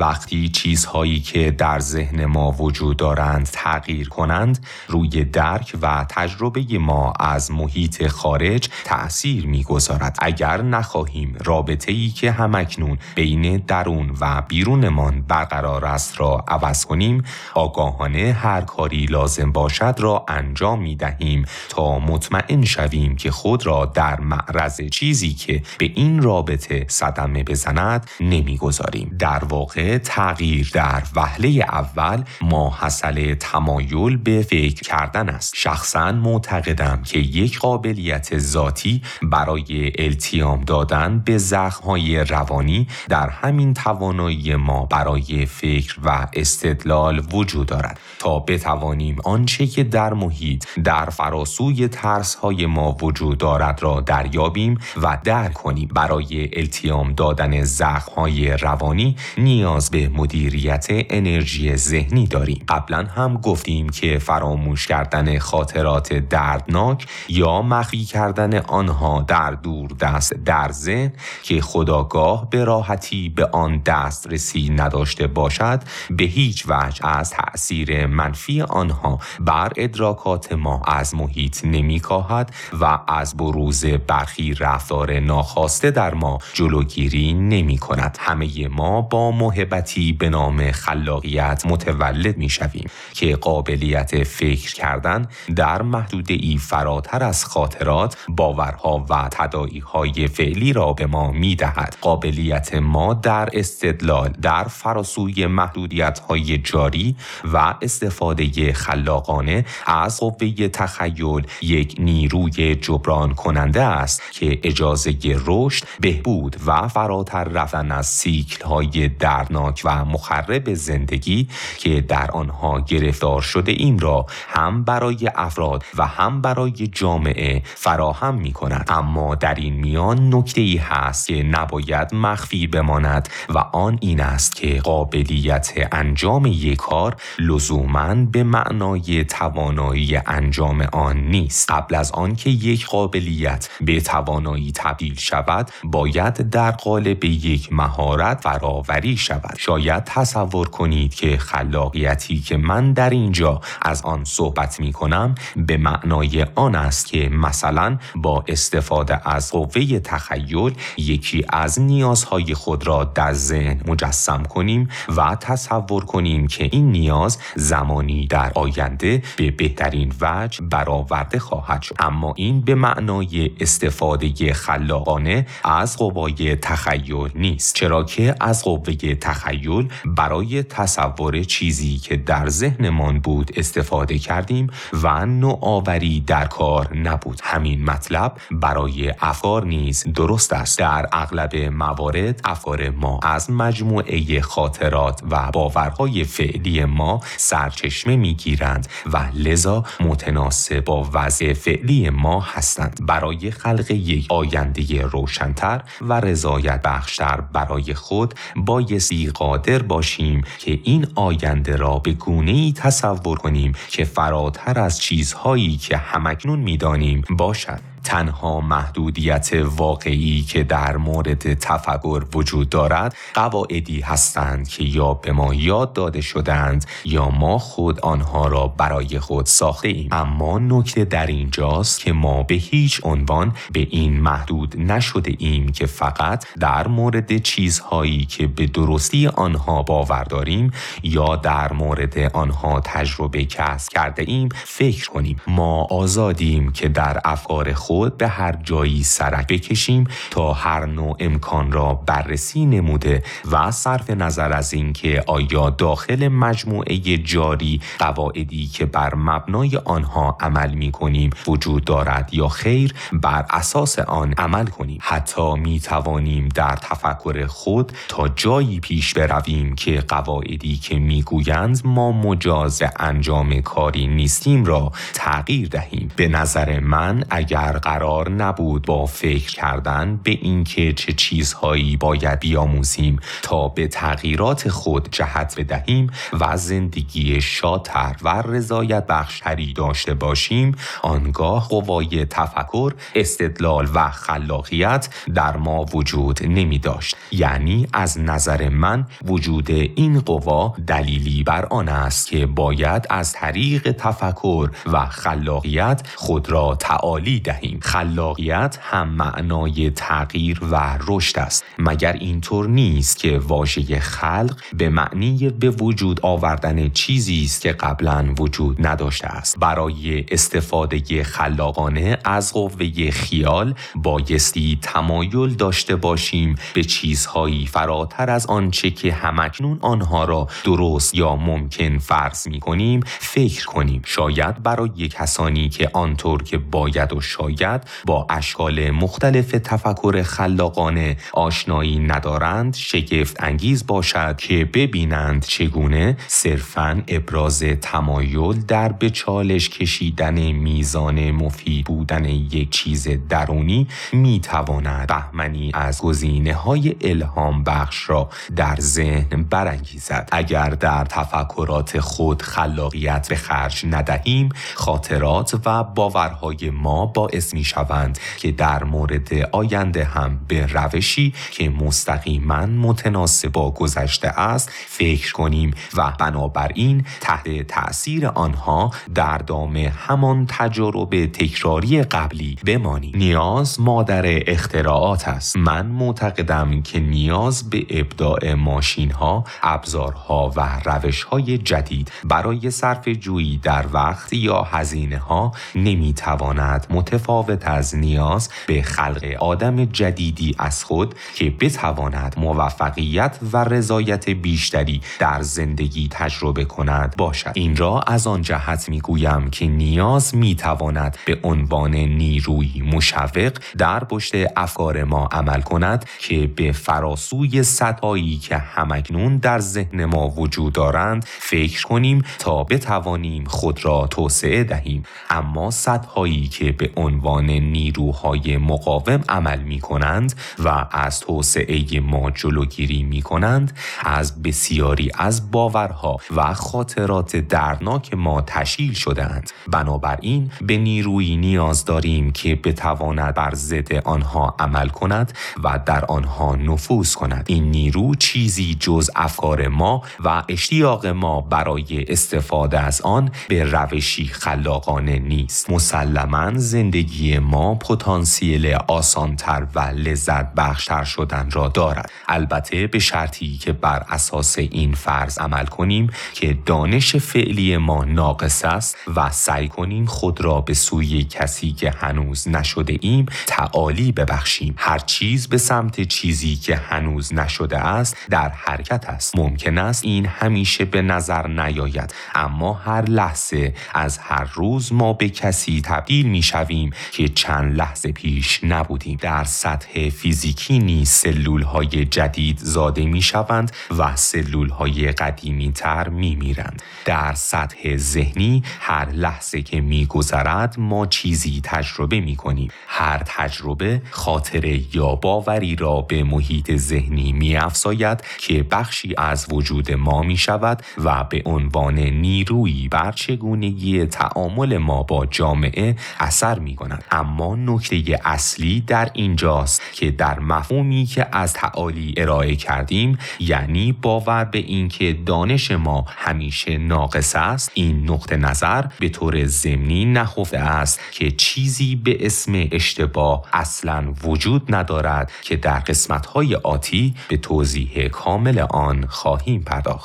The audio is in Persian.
وقتی چیزهایی که در ذهن ما وجود دارند تغییر کنند روی درک و تجربه ما از محیط خارج تأثیر می‌گذارد. اگر نخواهیم رابطه ای که همکنون بین درون و بیرونمان برقرار است را عوض کنیم آگاهانه هر کاری لازم باشد را انجام می دهیم تا مطمئن شویم که خود را در معرض چیزی که به این رابطه صدمه بزند نمی‌گذاریم. در واقع تغییر در وهله اول ما حاصل تمایل به فکر کردن است. شخصا معتقدم که یک قابلیت ذاتی برای التیام دادن به زخمهای روانی در همین توانایی ما برای فکر و استدلال وجود دارد. تا بتوانیم آنچه که در محیط در فراسوی ترس های ما وجود دارد را دریابیم و درک کنیم. برای التیام دادن زخم های روانی نیاز به مدیریت انرژی ذهنی داریم. قبلا هم گفتیم که فراموش کردن خاطرات دردناک یا مخفی کردن آنها در دور دست در ذهن که خداگاه به راحتی به آن دسترسی نداشته باشد به هیچ وجه از تأثیر منفی آنها بر ادراکات ما از محیط نمیکاهد و از بروز برخی رفتار ناخواسته در ما جلوگیری نمی کند همه ما با محبتی به نام خلاقیت متولد می شویم که قابلیت فکر کردن در محدوده ای فراتر از خاطرات باورها و تدائی های فعلی را به ما می دهد قابلیت ما در استدلال در فراسوی محدودیت های جاری و استفاده خلاقانه از قوه تخیل یک نیروی جبران کننده است که اجازه رشد بهبود و فراتر رفتن از سیکل های دردناک و مخرب زندگی که در آنها گرفتار شده ایم را هم برای افراد و هم برای جامعه فراهم می کند اما در این میان نکته ای هست که نباید مخفی بماند و آن این است که قابلیت انجام یک کار لزوما به معنای توانایی انجام آن نیست. قبل از آنکه یک قابلیت به توانایی تبدیل شود باید در قالب یک مهارت فراوری شود. شاید تصور کنید که خلاقیتی که من در اینجا از آن صحبت می کنم به معنای آن است که مثلا با استفاده از قوه تخیل یکی از نیازهای خود را در ذهن مجسم کنیم و تصور کنیم که این نیاز زمانی در آینده به بهترین وجه برآورده خواهد شد. اما این به معنای استفاده خلاقانه از قوای تخیل نیست چرا که از قوه تخیل برای تصور چیزی که در ذهنمان بود استفاده کردیم و نوآوری در کار نبود. همین مطلب برای افکار نیز درست است. در اغلب موارد افکار ما از مجموعه خاطرات و باورهای فعلی ما سرچشمه می‌گیرند و لذا متناسب با وضع فعلی ما هستند. برای خلق یک آینده روشنتر و رضایت بخشتر برای خود بایستی قادر باشیم که این آینده را به گونه ای تصور کنیم که فراتر از چیزهایی که همکنون می‌دانیم باشد. تنها محدودیت واقعی که در مورد تفکر وجود دارد قواعدی هستند که یا به ما یاد داده شدند یا ما خود آنها را برای خود ساخته ایم. اما نکته در اینجاست که ما به هیچ عنوان به این محدود نشده ایم که فقط در مورد چیزهایی که به درستی آنها باور داریم یا در مورد آنها تجربه کسب کرده ایم فکر کنیم. ما آزادیم که در افکار خود به هر جایی سرک بکشیم تا هر نوع امکان را بررسی نموده و صرف نظر از اینکه آیا داخل مجموعه جاری قواعدی که بر مبنای آنها عمل می کنیم وجود دارد یا خیر بر اساس آن عمل کنیم. حتی می توانیم در تفکر خود تا جایی پیش برویم که قواعدی که می‌گویند ما مجاز انجام کاری نیستیم را تغییر دهیم. به نظر من اگر قرار نبود با فکر کردن به اینکه چه چیزهایی باید بیاموزیم تا به تغییرات خود جهت بدهیم و زندگی شادتر و رضایت بخشتری داشته باشیم آنگاه قوای تفکر استدلال و خلاقیت در ما وجود نمی داشت یعنی از نظر من وجود این قوا دلیلی بر آن است که باید از طریق تفکر و خلاقیت خود را تعالی دهیم. خلاقیت هم معنای تغییر و رشد است. مگر اینطور نیست که واژه خلق به معنی به وجود آوردن چیزی است که قبلا وجود نداشته است؟ برای استفاده خلاقانه از قوه خیال بایستی تمایل داشته باشیم به چیزهایی فراتر از آنچه که همکنون آنها را درست یا ممکن فرض می کنیم فکر کنیم. شاید برای کسانی که آنطور که باید و شاید با اشکال مختلف تفکر خلاقانه آشنایی ندارند شگفت انگیز باشد که ببینند چگونه صرفا ابراز تمایل در به چالش کشیدن میزان مفید بودن یک چیز درونی می تواند بهمنی از گزینه های الهام بخش را در ذهن برانگیزد. اگر در تفکرات خود خلاقیت به خرج ندهیم خاطرات و باورهای ما باعث می شوند که در مورد آینده هم به روشی که مستقیما متناسب با گذشته است فکر کنیم و بنابراین تحت تأثیر آنها در دام همان تجارب تکراری قبلی بمانیم. نیاز مادر اختراعات است. من معتقدم که نیاز به ابداع ماشین ها ابزارها و روش های جدید برای صرف جویی در وقت یا هزینه ها نمی تواند متفاوت از نیاز به خلق آدم جدیدی از خود که بتواند موفقیت و رضایت بیشتری در زندگی تجربه کند باشد. این را از آن جهت می گویم که نیاز می تواند به عنوان نیروی مشوق در پشت افکار ما عمل کند که به فراسوی سطحایی که همکنون در ذهن ما وجود دارند فکر کنیم تا بتوانیم خود را توسعه دهیم. اما سطحایی که به عنوان نیروهای مقاوم عمل می کنند و از توسعه ما جلوگیری می کنند از بسیاری از باورها و خاطرات دردناک ما تشکیل شدهاند. بنابراین به نیروی نیاز داریم که بتواند بر ضد آنها عمل کند و در آنها نفوذ کند. این نیرو چیزی جز افکار ما و اشتیاق ما برای استفاده از آن به روشی خلاقانه نیست. مسلما زندگی ما پتانسیل آسانتر و لذت بخشتر شدن را دارد. البته به شرطی که بر اساس این فرض عمل کنیم که دانش فعلی ما ناقص است و سعی کنیم خود را به سوی کسی که هنوز نشده ایم تعالی ببخشیم. هر چیز به سمت چیزی که هنوز نشده است در حرکت است. ممکن است این همیشه به نظر نیاید اما هر لحظه از هر روز ما به کسی تبدیل می شویم که چند لحظه پیش نبودیم. در سطح فیزیکی نیز سلول های جدید زاده می شوند و سلول های قدیمی تر می میرند در سطح ذهنی هر لحظه که می گذرد ما چیزی تجربه می کنیم هر تجربه خاطره یا باوری را به محیط ذهنی می افزاید که بخشی از وجود ما می شود و به عنوان نیرویی بر چگونگی تعامل ما با جامعه اثر می اما نکته اصلی در اینجاست که در مفهومی که از تعالی ارائه کردیم یعنی باور به اینکه دانش ما همیشه ناقص است این نقطه نظر به طور ضمنی نهفته است که چیزی به اسم اشتباه اصلا وجود ندارد که در قسمت‌های آتی به توضیح کامل آن خواهیم پرداخت.